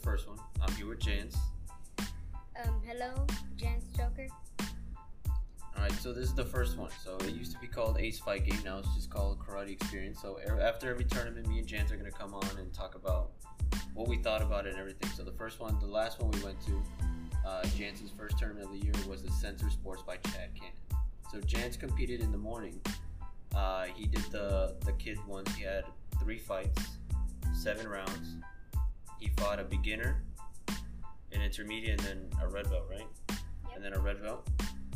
first one. I'm here with Jans. Um, hello, Jans Joker. Alright, so this is the first one. So it used to be called Ace Fight Game, now it's just called Karate Experience. So er- after every tournament, me and Jans are going to come on and talk about what we thought about it and everything. So the first one, the last one we went to, uh, Jans's first tournament of the year was the Center Sports by Chad Cannon. So Jans competed in the morning. Uh, he did the the kid one. He had three fights, seven rounds. He fought a beginner, an intermediate, and then a red belt, right? And then a red belt,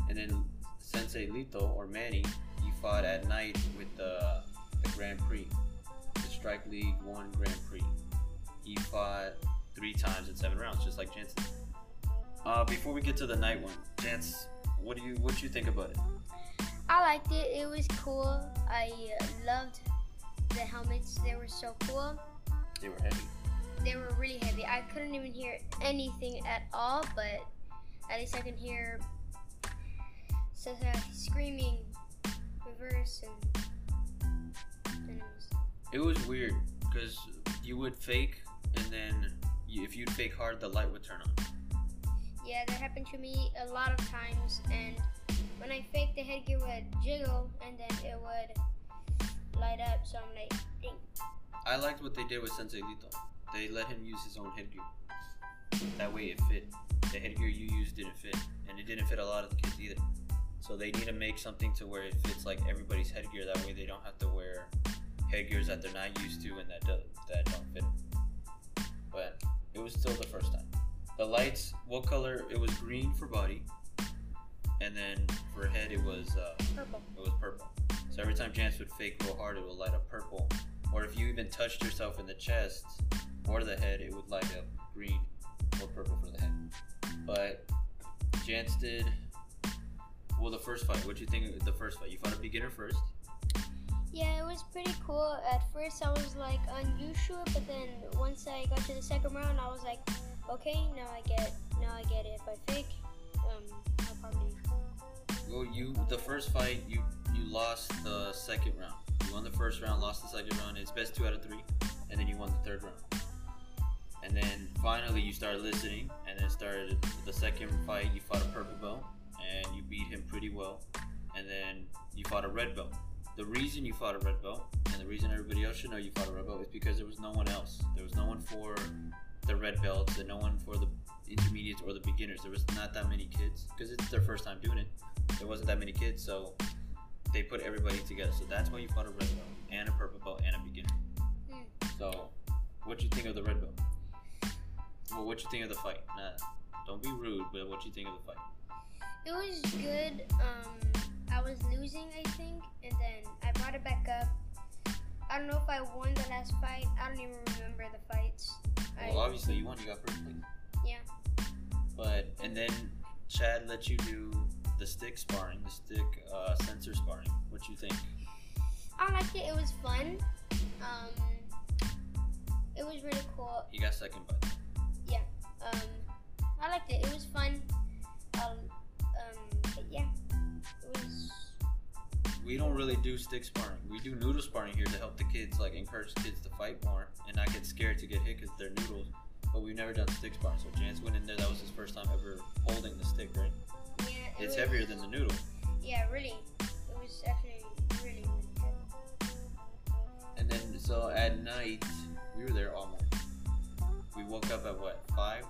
and then Sensei Lito or Manny. He fought at night with the the Grand Prix, the Strike League One Grand Prix. He fought three times in seven rounds, just like Jansen. Uh, before we get to the night one, Jans, what do you what do you think about it? I liked it. It was cool. I uh, loved the helmets. They were so cool. They were heavy. They were really heavy. I couldn't even hear anything at all, but at least I can hear Sasaki screaming, reverse, and it was It was weird because you would fake, and then you, if you'd fake hard, the light would turn on. Yeah, that happened to me a lot of times, and when I faked, the headgear would jiggle, and then it would light up. So I'm like, dang. I liked what they did with Sensei Lito. They let him use his own headgear. That way it fit. The headgear you used didn't fit, and it didn't fit a lot of the kids either. So they need to make something to where it fits like everybody's headgear. That way they don't have to wear headgears that they're not used to and that do, that don't fit. But it was still the first time. The lights, what color? It was green for body, and then for head it was uh, Purple. it was purple. So every time Jance would fake real hard, it would light up purple. Or if you even touched yourself in the chest or the head, it would light up green or purple for the head. But Jance did well the first fight. What'd you think of the first fight? You fought a beginner first. Yeah, it was pretty cool. At first, I was like unusual, but then once I got to the second round, I was like, okay, now I get, now I get it. If I fake, um, I'll probably. Well, you the first fight you you lost the second round. You won the first round, lost the second round. It's best two out of three, and then you won the third round. And then finally you started listening, and then started the second fight. You fought a purple belt, and you beat him pretty well. And then you fought a red belt. The reason you fought a red belt, and the reason everybody else should know you fought a red belt, is because there was no one else. There was no one for the red belts, and no one for the intermediates or the beginners. There was not that many kids because it's their first time doing it there wasn't that many kids, so they put everybody together. So that's why you fought a red belt and a purple belt and a beginner. Hmm. So, what do you think of the red belt? Well, what you think of the fight? Nah, don't be rude, but what you think of the fight? It was good. Um, I was losing, I think, and then I brought it back up. I don't know if I won the last fight. I don't even remember the fights. Well, I, obviously you won. You got first place. Yeah. But and then Chad let you do the stick sparring, the stick uh, sensor sparring. What you think? I liked it. It was fun. Um, it was really cool. You got second, but um, I liked it. It was fun. Um, um, but yeah, it was. We don't really do stick sparring. We do noodle sparring here to help the kids, like encourage kids to fight more and not get scared to get hit because they're noodles. But we've never done stick sparring. So Jance went in there. That was his first time ever holding the stick, right? Yeah. It it's was, heavier than the noodle. Yeah, really. It was actually really, really heavy. And then, so at night, we were there all night. We woke up at what, 5?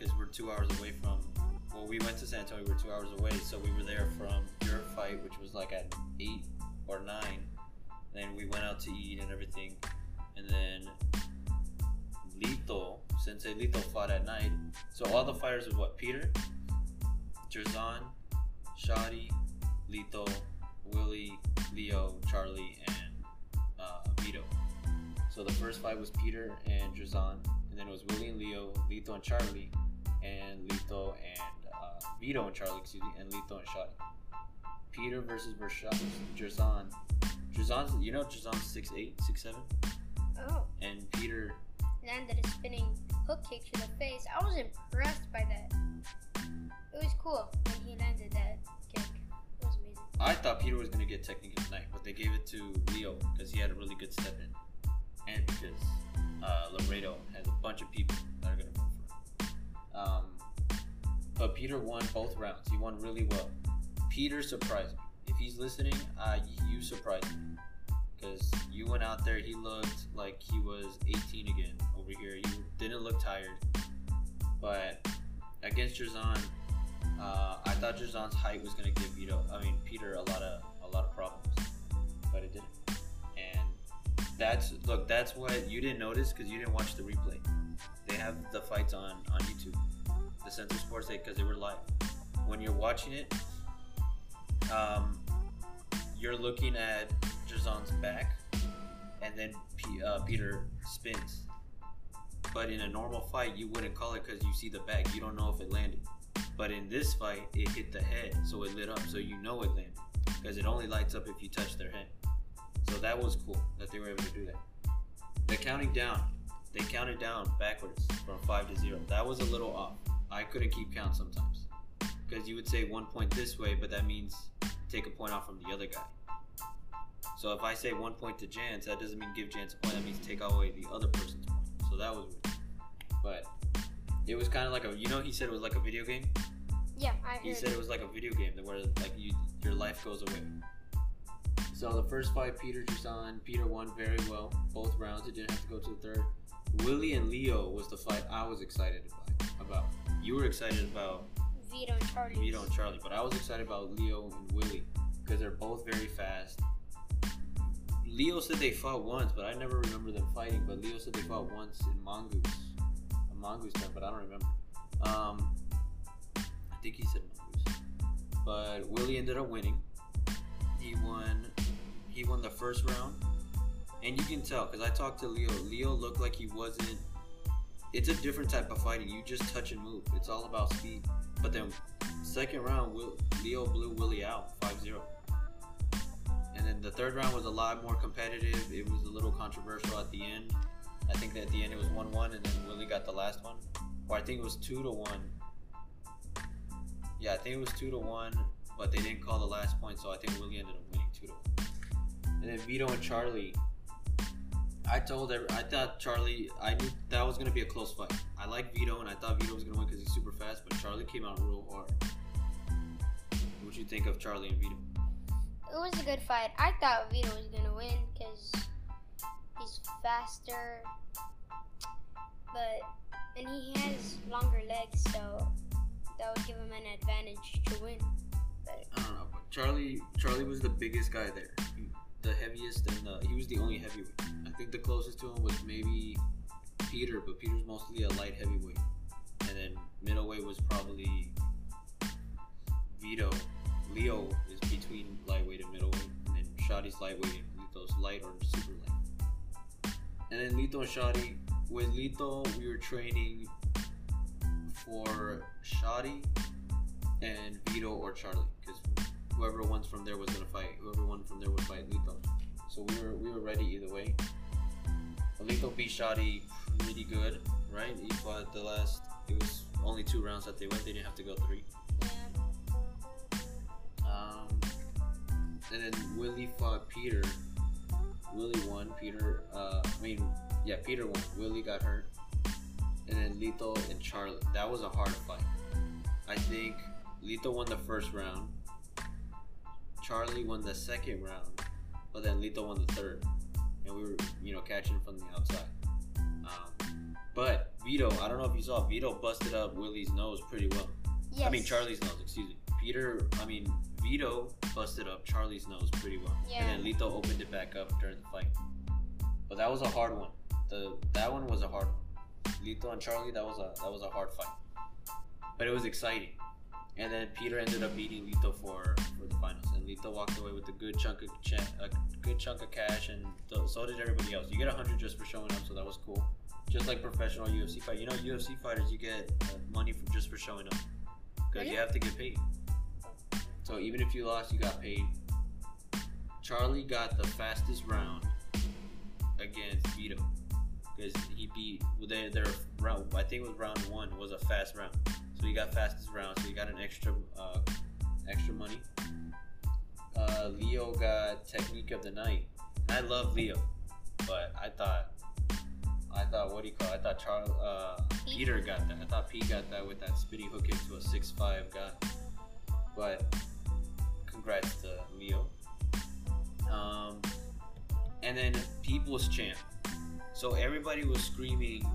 Because we're two hours away from. Well, we went to San Antonio. We were two hours away, so we were there from your fight, which was like at eight or nine. And Then we went out to eat and everything, and then Lito, Sensei Lito fought at night. So all the fighters was what? Peter, Jerzan, Shadi, Lito, Willie, Leo, Charlie, and uh, Vito. So the first fight was Peter and Jerzan, and then it was Willie and Leo, Lito and Charlie, and Lito and uh, Vito and Charlie, excuse me, and Lito and Shadi. Peter versus Jerzan. Jerzan's, you know, Jerzan's 6'8", 6'7", Oh, and Peter landed a spinning hook kick to the face. I was impressed by that. It was cool when he landed that kick. It was amazing. I thought Peter was gonna get technical tonight, but they gave it to Leo because he had a really good step in, and because uh, Laredo has a bunch of people that are gonna vote for him. Um, but Peter won both rounds. He won really well. Peter surprised me. If he's listening, uh, you surprised me because you went out there. He looked like he was 18 again over here. He didn't look tired, but against Jerzan, uh, I thought Jerzan's height was gonna give Vito, I mean Peter, a lot of a lot of problems, but it didn't. And that's look, that's what you didn't notice because you didn't watch the replay. They have the fights on on YouTube, the Center Sports, because they were live. When you're watching it, um, you're looking at Jerzan's back, and then P- uh, Peter spins. But in a normal fight, you wouldn't call it because you see the back. You don't know if it landed. But in this fight, it hit the head, so it lit up, so you know it landed because it only lights up if you touch their head. So that was cool that they were able to do that. The counting down, they counted down backwards from five to zero. That was a little off. I couldn't keep count sometimes because you would say one point this way, but that means take a point off from the other guy. So if I say one point to Jance, that doesn't mean give Jance a point. That means take away the other person's point. So that was weird. But it was kind of like a, you know, he said it was like a video game. Yeah, I heard. He said it was like a video game that where like you your life goes away. So the first fight, Peter Jerzan, Peter won very well both rounds. He didn't have to go to the third. Willie and Leo was the fight I was excited about. About you were excited about Vito and Charlie. Vito and Charlie, but I was excited about Leo and Willie because they're both very fast. Leo said they fought once, but I never remember them fighting. But Leo said they fought once in Mongoose, a Mongoose time, but I don't remember. Um, I think he said Mongoose, but Willie ended up winning. He won. He won the first round, and you can tell because I talked to Leo. Leo looked like he wasn't. It's a different type of fighting. You just touch and move. It's all about speed. But then, second round, Will, Leo blew Willie out 5-0. And then the third round was a lot more competitive. It was a little controversial at the end. I think at the end it was 1 1, and then Willie got the last one. Or I think it was 2 to 1. Yeah, I think it was 2 to 1, but they didn't call the last point, so I think Willie ended up winning 2 to 1. And then Vito and Charlie. I told every, I thought Charlie, I knew that was going to be a close fight. I like Vito, and I thought Vito was going to win because he's super fast, but Charlie came out real hard. What do you think of Charlie and Vito? It was a good fight. I thought Vito was gonna win because he's faster, but and he has longer legs, so that would give him an advantage to win. But I don't know, but Charlie Charlie was the biggest guy there, he, the heaviest, and uh, he was the only heavyweight. I think the closest to him was maybe Peter, but Peter's mostly a light heavyweight, and then middleweight was probably Vito. Leo is between lightweight and middleweight, and then Shadi's lightweight and Lito's light or super light. And then Lito and Shadi, with Lito, we were training for Shadi and Vito or Charlie, because whoever won from there was gonna fight. Whoever won from there would fight Lito. So we were we were ready either way. Lito beat Shadi pretty good, right? He fought the last. It was only two rounds that they went. They didn't have to go three. Um, and then Willie fought Peter. Willie won. Peter, uh, I mean, yeah, Peter won. Willie got hurt. And then Lito and Charlie. That was a hard fight. I think Lito won the first round. Charlie won the second round, but then Lito won the third, and we were, you know, catching from the outside. Um, but Vito, I don't know if you saw, Vito busted up Willie's nose pretty well. yes. I mean Charlie's nose, excuse me. Peter, I mean Vito busted up Charlie's nose pretty well, Yeah. and then Lito opened it back up during the fight. But that was a hard one. The that one was a hard one. Lito and Charlie, that was a that was a hard fight, but it was exciting. And then Peter ended up beating Lito for for the finals, and Lito walked away with a good chunk of cha- a good chunk of cash, and so did everybody else. You get a hundred just for showing up, so that was cool. Just like professional UFC fight, you know, UFC fighters, you get uh, money for just for showing up because you have to get paid. So even if you lost, you got paid. Charlie got the fastest round against Vito because he beat well, their their round. I think it was round one was a fast round, so he got fastest round, so he got an extra uh, extra money. Uh, Leo got technique of the night. I love Leo, but I thought I thought what do you call? It? I thought Charles uh, Peter got that. I thought Pete got that with that spinny hook into a six five guy. But congrats to Leo. Um, and then people's champ. So everybody was screaming.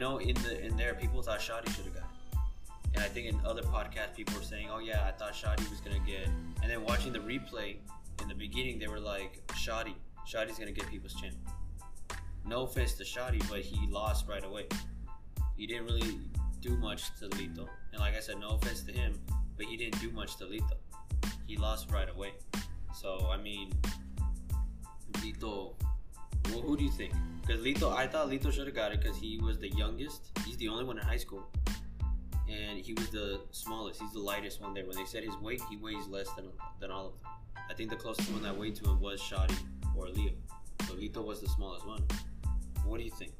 Know in the in there people thought Shadi should have got it, and I think in other podcasts people were saying, "Oh yeah, I thought Shadi was gonna get." And then watching the replay in the beginning, they were like, "Shadi, Shadi's gonna get people's chin." No offense to Shadi, but he lost right away. He didn't really do much to Lito, and like I said, no offense to him, but he didn't do much to Lito. He lost right away. So I mean, Lito. Well, who do you think? Because Lito, I thought Lito should have got it because he was the youngest. He's the only one in high school, and he was the smallest. He's the lightest one there. When they said his weight, he weighs less than than all of them. I think the closest one that weighed to him was Shadi or Leo. So Lito was the smallest one. What do you think?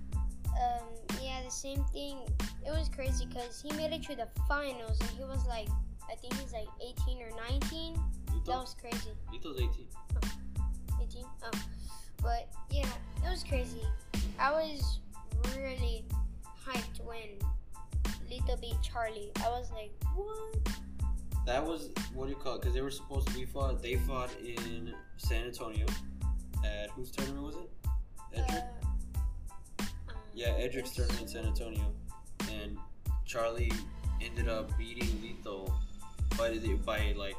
Um, yeah, the same thing. It was crazy because he made it to the finals and he was like, I think he's like 18 or 19. That was crazy. Lito's 18. 18? Oh. But yeah, it was crazy. I was really hyped when Lito beat Charlie. I was like, what? That was what do you call it? Because they were supposed to be fought. They fought in San Antonio. At whose tournament was it? Edric. Uh, um, yeah, Edric's tournament in San Antonio, and Charlie ended up beating Lito by by like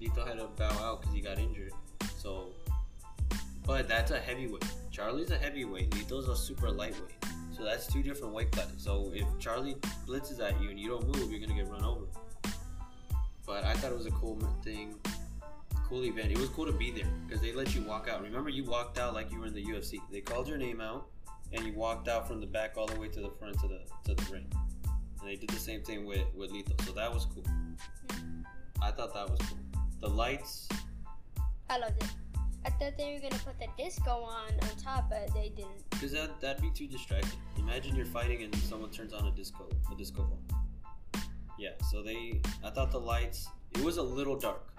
Lito had to bow out because he got injured. So, but that's a heavyweight. Charlie's a heavyweight. Lito's a super lightweight. So that's two different weight classes. So if Charlie blitzes at you and you don't move, you're gonna get run over. But I thought it was a cool thing, cool event. It was cool to be there because they let you walk out. Remember, you walked out like you were in the UFC. They called your name out, and you walked out from the back all the way to the front to the to the ring. And they did the same thing with with Lito. So that was cool. Hmm. I thought that was cool. The lights, I loved it. I thought they were gonna put the disco on on top, but they didn't. because that that'd be too distracting. Imagine you're fighting and someone turns on a disco a disco ball. Yeah. So they, I thought the lights. It was a little dark.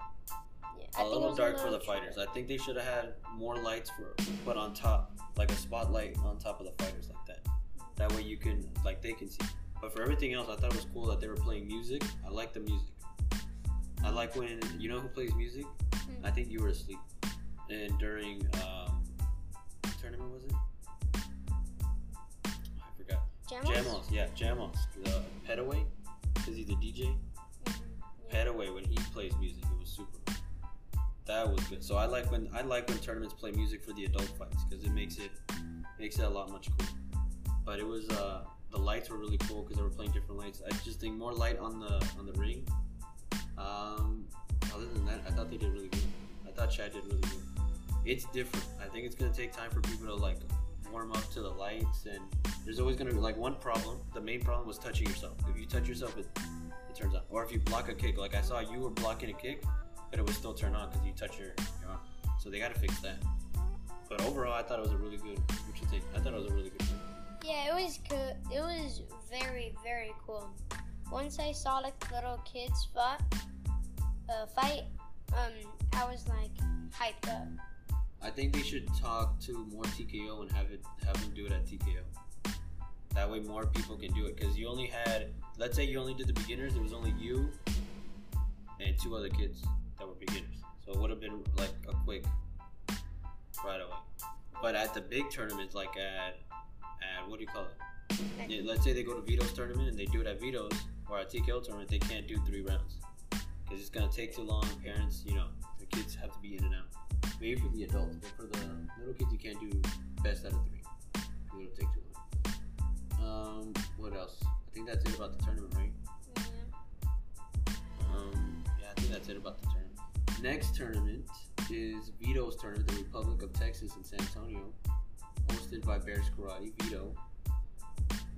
Yeah, a little dark for the little fighters. I think they should have had more lights for put on top, like a spotlight on top of the fighters, like that. That way you can, like, they can see. But for everything else, I thought it was cool that they were playing music. I like the music. I like when you know who plays music. Hmm. I think you were asleep, and during um, what tournament was it? I forgot. Jamos? Jamos, yeah, Jamos, the Petaway, because he's the DJ. Mhm, yeah. Petaway when he plays music, it was super. That was good. So I like when I like when tournaments play music for the adult fights because it makes it makes it a lot much cooler. But it was uh the lights were really cool because they were playing different lights. I just think more light on the on the ring. Um, other than that, I thought they did really good. I thought Chad did really good. It's different. I think it's gonna take time for people to like warm up to the lights, and there's always gonna be like one problem. The main problem was touching yourself. If you touch yourself, it it turns on. Or if you block a kick, like I saw you were blocking a kick, but it would still turn on because you touch your, your arm. So they got to fix that. But overall, I thought it was a really good. What you think? I thought it was a really good. Yeah, it was good. It was very, very cool. Once I saw like the little kids fight, uh, fight, um, I was like hyped up. I think they should talk to more TKO and have it have them do it at TKO. That way, more people can do it. Because you only had, let's say, you only did the beginners. It was only you and two other kids that were beginners. So it would have been like a quick right away. But at the big tournaments, like at at what do you call it? Yeah, let's say they go to Vito's tournament and they do it at Vito's or at TKO tournament, they can't do three rounds because it's gonna take too long. Parents, you know, the kids have to be in and out. Maybe for the adults, but for the little kids, you can't do best out of three. It'll take too long. Um, what else? I think that's it about the tournament, right? Yeah. Um, yeah, I think that's it about the tournament. Next tournament is Vito's tournament, the Republic of Texas in San Antonio, hosted by Bears Karate. Vito.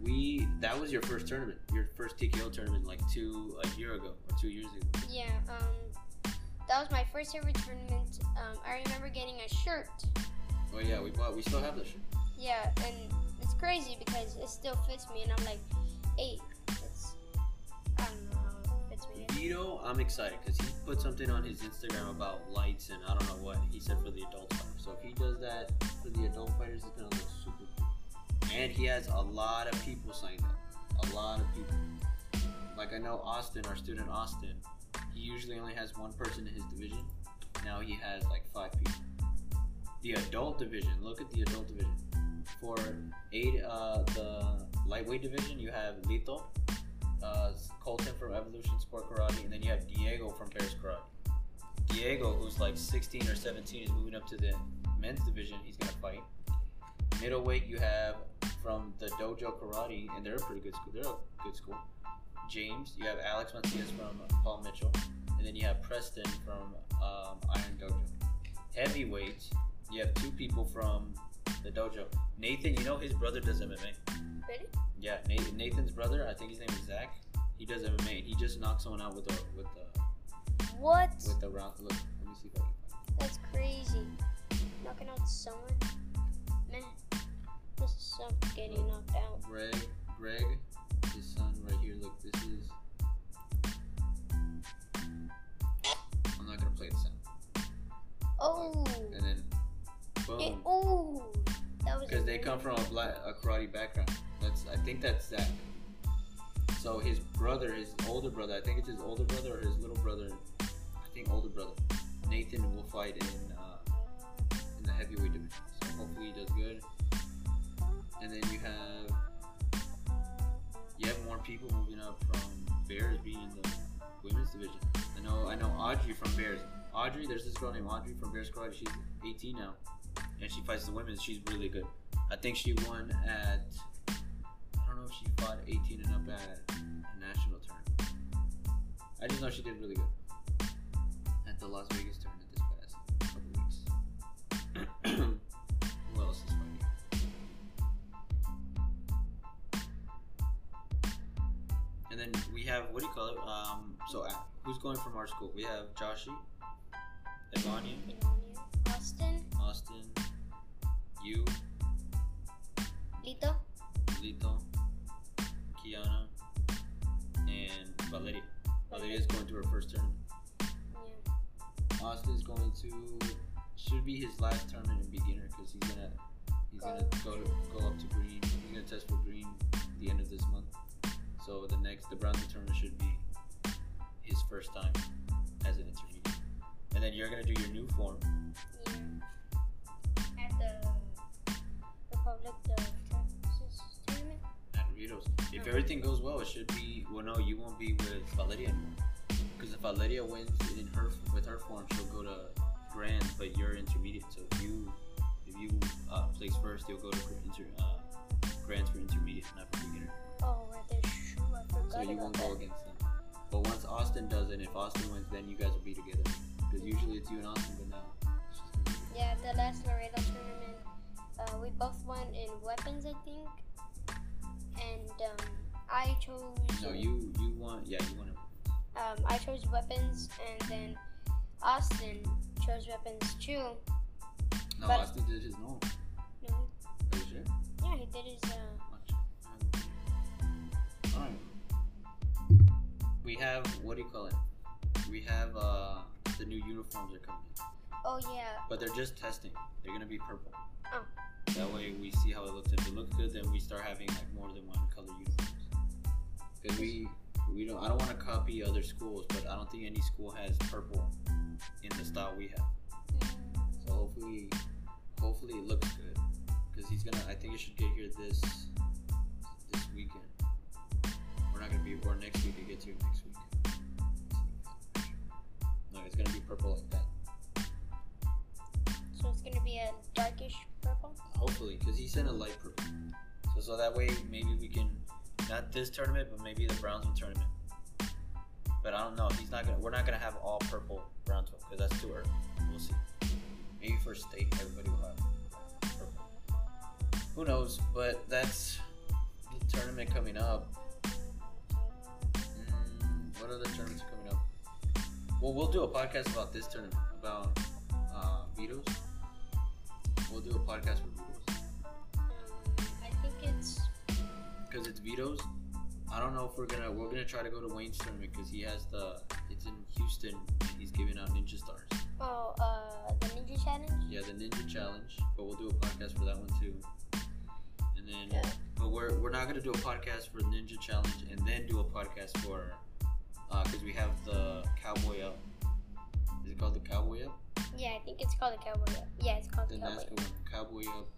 We that was your first tournament, your first TKO tournament, like two a year ago or two years ago. Yeah. Um, that was my first ever tournament. Um, I remember getting a shirt. Oh yeah, we bought. We still have the shirt. Yeah, and it's crazy because it still fits me, and I'm like, hey, it's I don't know how it fits me. Vito, I'm excited because he put something on his Instagram about lights and I don't know what. He said for the adult fighters. So if he does that for the adult fighters, it's gonna look super cool. And he has a lot of people signed up. A lot of people. Like I know Austin, our student Austin, he usually only has one person in his division. Now he has like five people. The adult division, look at the adult division. For eight, uh, the lightweight division, you have Lito, uh, Colton from Evolution Sport Karate, and then you have Diego from Bears Karate. Diego, who's like 16 or 17, is moving up to the men's division. He's gonna fight. Middleweight, you have from the Dojo Karate, and they're a pretty good school. They're a good school. James, you have Alex Macias from Paul Mitchell, and then you have Preston from um, Iron Dojo. Heavyweight, you have two people from the dojo. Nathan, you know his brother does MMA. Really? Yeah, Nathan, Nathan's brother, I think his name is Zach. He does MMA. He just knocked someone out with the with the What? with the round. Look, let me see if I can. That's crazy. Knocking out someone. Man, this is some getting knocked out. Greg, Greg, his son right here. Look, this is. I'm not gonna play the sound. Oh. And then, It, boom, oh. That was. because they come from a black a karate background. That's I think that's Zach. So his brother, his older brother, I think it's his older brother or his little brother. I think older brother. Nathan will fight in uh, in the heavyweight division. So hopefully he does good. And then you have more people moving up from Bears being in the women's division. I know I know Audrey from Bears. Audrey, there's this girl named Audrey from Bears Karate. She's 18 now, and she fights the women. She's really good. I think she won at I don't know if she fought 18 and up at a national tournament. I just know she did really good at the Las Vegas tournament And then we have what do you call it? Um, so uh, who's going from our school? We have Joshi, Evania, Austin. Austin, you, Lito. Lito, Kiana, and Valeria. Valeria is going to her first tournament. Yeah. Austin is going to should be his last tournament in beginner because he's gonna he's gonna go to go up to green. He's gonna test for green at the end of this month. So the next the bronze tournament should be his first time as an intermediate. And then you're gonna do your new form. Yeah. At the Republic of Texas tournament. at Vito's. If everything goes well, it should be. Well, no, you won't be with Valeria anymore. Because if Valeria wins in her with her form, she'll go to Grand, but you're intermediate. So if you if you uh, place first, you'll go to inter, uh, for intermediate, not for beginner. Oh, right there. Shoot, Won't go against them. But once Austin does it, if Austin wins, then you guys will be together. Because usually it's you and Austin, but now it's just gonna be Yeah, the last Laredo tournament, uh, we both won in weapons, I think. And um, I chose. No, you you want yeah you want to. Um, I chose weapons, and then Austin chose weapons too. No, But- Austin did his normal. No, Are you sure? yeah, he did his. Uh, We have what do you call it? We have uh the new uniforms are coming in. oh yeah, But they're just testing. They're gonna be purple. Oh. That way we see how it looks. If it looks good then we start having like more than one color uniforms. Cause we we don't I don't wanna copy other schools, but I don't think any school has purple in the style we have. So hopefully hopefully it looks good. Cause he's gonna I think it should get here this this weekend. We're not gonna be or next week it gets here next week. No, it's gonna be purple like that. so it's gonna be a darkish purple. Hopefully, because he sent a light purple. So so that way maybe we can not this tournament, but maybe the Brownsville tournament. But I don't know. He's not gonna. We're not gonna have all purple Brownsville because that's too early. We'll see. Maybe for state, everybody will have purple. Who knows? But that's the tournament coming up. What other tournaments are coming up? Well, we'll do a podcast about this tournament about uh, Vito's. We'll do a podcast for Vito's Um, I think it's because it's Vito's, I don't know if we're gonna we're gonna try to go to Wayne's tournament because he has the it's in Houston and he's giving out ninja stars. Oh, uh, the Ninja Challenge? Yeah, the ninja challenge, but we'll do a podcast for that one too. And then, Yeah. but we're we're not gonna do a podcast for ninja challenge and then do a podcast for Uh, because we have the cowboy up. Is it called the cowboy up? Yeah, I think it's called the Cowboy Up. Yeah, it's called The the Cowboy NASCAR one, cowboy up.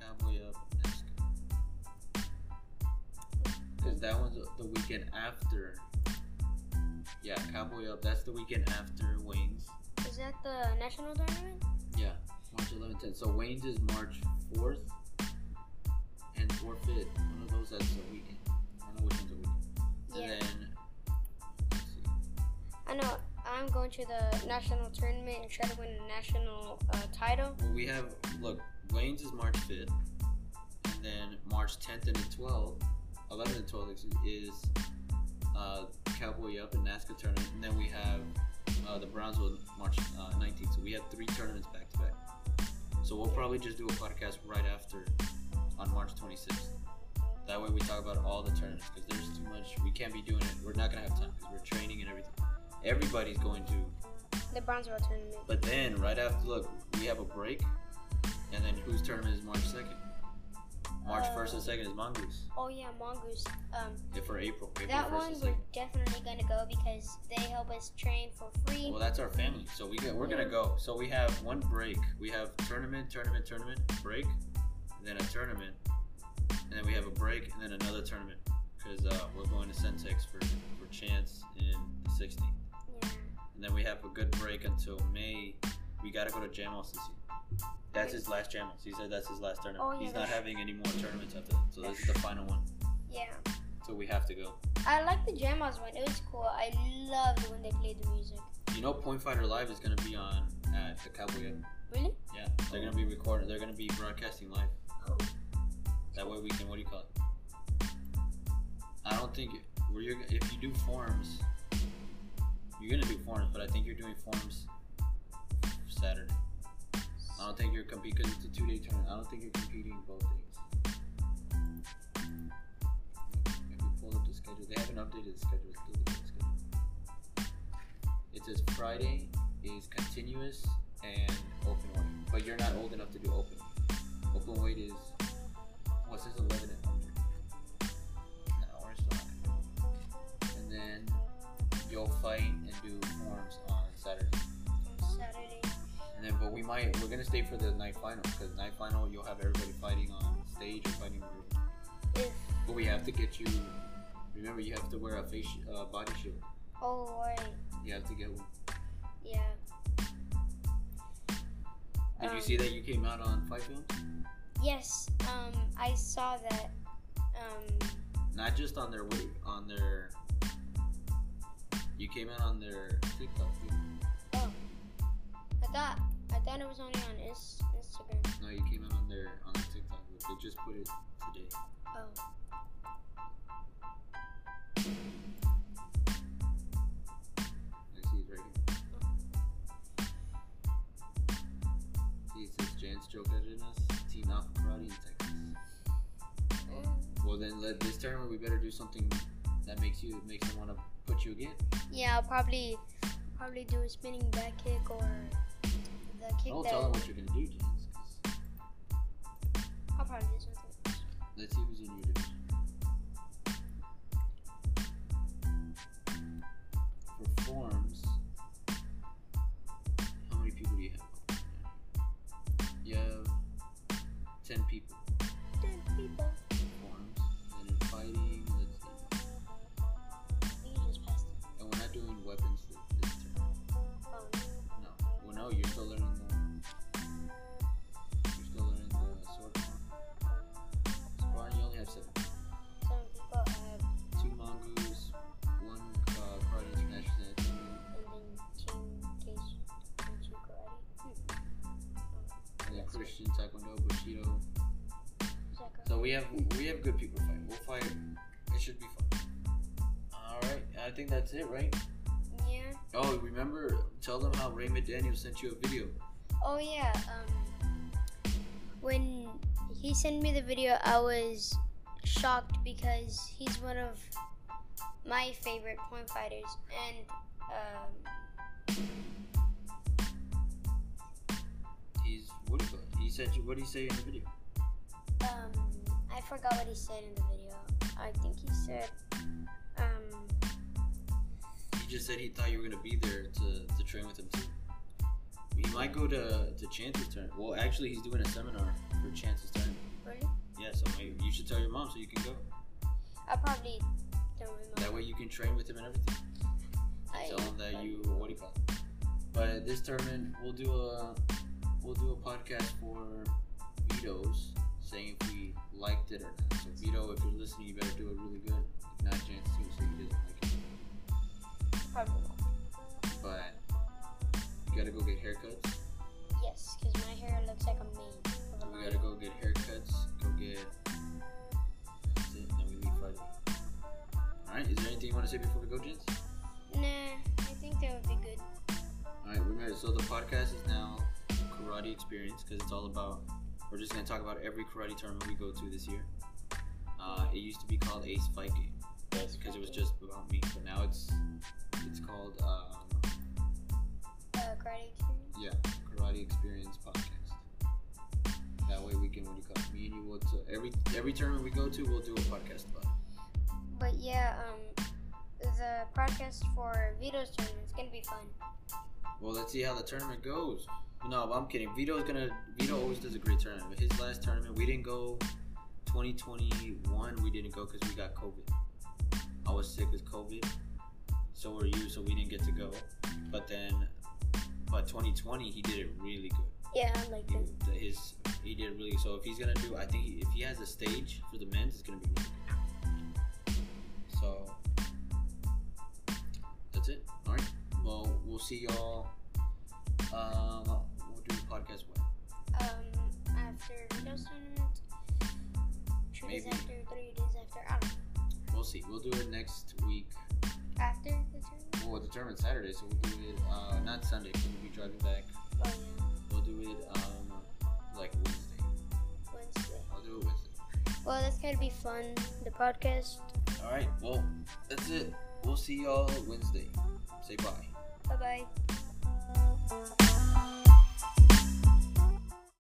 Cowboy up Because that one's the weekend after. Yeah, Cowboy Up. That's the weekend after Wayne's. Is that the national tournament? Yeah, March 11th. So Wayne's is March 4th and forfeit. One of those that's a weekend. I don't know which one's a weekend. Yeah. And then, let's see. I know. I'm going to the national tournament and try to win a national uh, title. Well, we have look. Wayne's is March 5th, and then March 10th and the 12th, 11th and 12th is uh, Cowboy Up and NASCAR tournament, and then we have uh, the Brownsville March uh, 19th. So we have three tournaments back to back. So we'll probably just do a podcast right after on March 26th. That way we talk about all the tournaments because there's too much. We can't be doing it. We're not gonna have time because we're training and everything. Everybody's going to The Brownsville tournament. but then right after, look, we have a break, and then whose tournament is March second? March Uh, first and second is Mongoose. Oh yeah, Mongoose. Um, Yeah, for April. April that first one and we're definitely gonna go because they help us train for free. Well, that's our family, so we get, we're gonna go. So we have one break. We have tournament, tournament, tournament, break, then a tournament, and then we have a break, and then another tournament because uh, we're going to Centex for for Chance in the 16th, Yeah. and then we have a good break until May. We gotta go to Jamos this year. That's his last Jamos. He said that's his last tournament. Oh, yeah, He's not having any more tournaments after that. So this is the final one. Yeah. So we have to go. I like the Jamos one. It was cool. I loved when they played the music. You know, Point Fighter Live is gonna be on at the Cowboy. Really? Yeah, they're gonna be recording. They're gonna be broadcasting live. That way we can. What do you call it? I don't think where you're if you do forms, you're gonna do forms, but I think you're doing forms Saturday. I don't think you're competing because it's a two-day tournament. I don't think you're competing both days. If pull up the schedule, they haven't updated the schedule. It's still the schedule. It says Friday is continuous and open but you're not old enough to do open. Weight is what's this 11 and under? No, we're still And then you'll fight and do forms on Saturday. Saturday. And then, but we might, we're gonna stay for the night final because night final you'll have everybody fighting on stage or fighting. If But we have to get you. Remember, you have to wear a face, uh, body shield. oh right, You have to get one. yeah. Did you Um, see that you came out on Fight Films? Yes. Um, I saw that. Um, Not just on their way, on their. You came out on their TikTok too. oh, I thought I thought it was only on Ins- Instagram. No, you came out on their on their TikTok. They just put it today. Oh. Let this tournament we better do something that makes you makes them want to put you again. Yeah, I'll probably probably do a spinning back kick or the kick Don't that. tell them what you're gonna do. 'cause I'll probably do something. Let's see who's in your division. Have we have good people fight. We'll fight. It should be fun. All right, I think that's it, right? Yeah. Oh, remember? Tell them how Raymond McDaniel sent you a video. Oh yeah. Um, when he sent me the video, I was shocked because he's one of my favorite point fighters, and um, He's what do you call it? He said. What did he say in the video? um, I forgot what he said in the video. I think he said, um, He just said he thought you were gonna be there to, to train with him too. He might go to to Chance's turn. Well, actually, he's doing a seminar for Chance's turn. really? Yeah, so maybe you should tell your mom so you can go. I probably don't remember. That way you can train with him and everything. I, Tell him that you what do you call it? But this tournament, we'll do a we'll do a podcast for Vito's saying if we liked it or not. So Vito, if you're listening, you better do it really good. If not, Chance too, so he doesn't like it. probably won't. But you gotta go get haircuts. Yes, because my hair looks like a mane. of a We gotta go get haircuts. Go get. That's it. Then we leave Friday. All right. Is there anything you want to say before we go, gents? Nah, I think that would be good. All right. Remember, so the podcast is now karate experience because it's all about. We're just gonna talk about every karate tournament we go to this year. Uh, it used to be called Ace Fight Game Yes, because it was just about me, but now it's it's called um, uh, karate experience. yeah Karate Experience Podcast. That way we can what do you call it? Me and you will to every every tournament we go to, we'll do a podcast about. it. But yeah, um, the podcast for Vito's tournament is gonna be fun. Well, let's see how the tournament goes. No, I'm kidding. Vito's gonna. Vito always does a great tournament. But his last tournament, we didn't go. 2021, we didn't go because we got COVID. I was sick with COVID. So were you. So we didn't get to go. But then, but 2020, he did it really good. Yeah, I like He, it. the- his he did really. So if he's gonna do, I think he, if he has a stage for the men's, it's gonna be really good. So that's it. All right. Well, we'll see y'all. Um, we'll do the podcast when. Um, after tournament, two days after, three days after, I don't know. We'll see. We'll do it next week. After the tournament? Well, the tournament's Saturday, so we'll do it. Uh, not Sunday. 'cause we'll be driving back. Oh yeah, We'll do it um like Wednesday. Wednesday. I'll do it Wednesday. Well, that's gonna be fun. The podcast. All right. Well, that's it. We'll see y'all Wednesday. Say bye. Bye bye.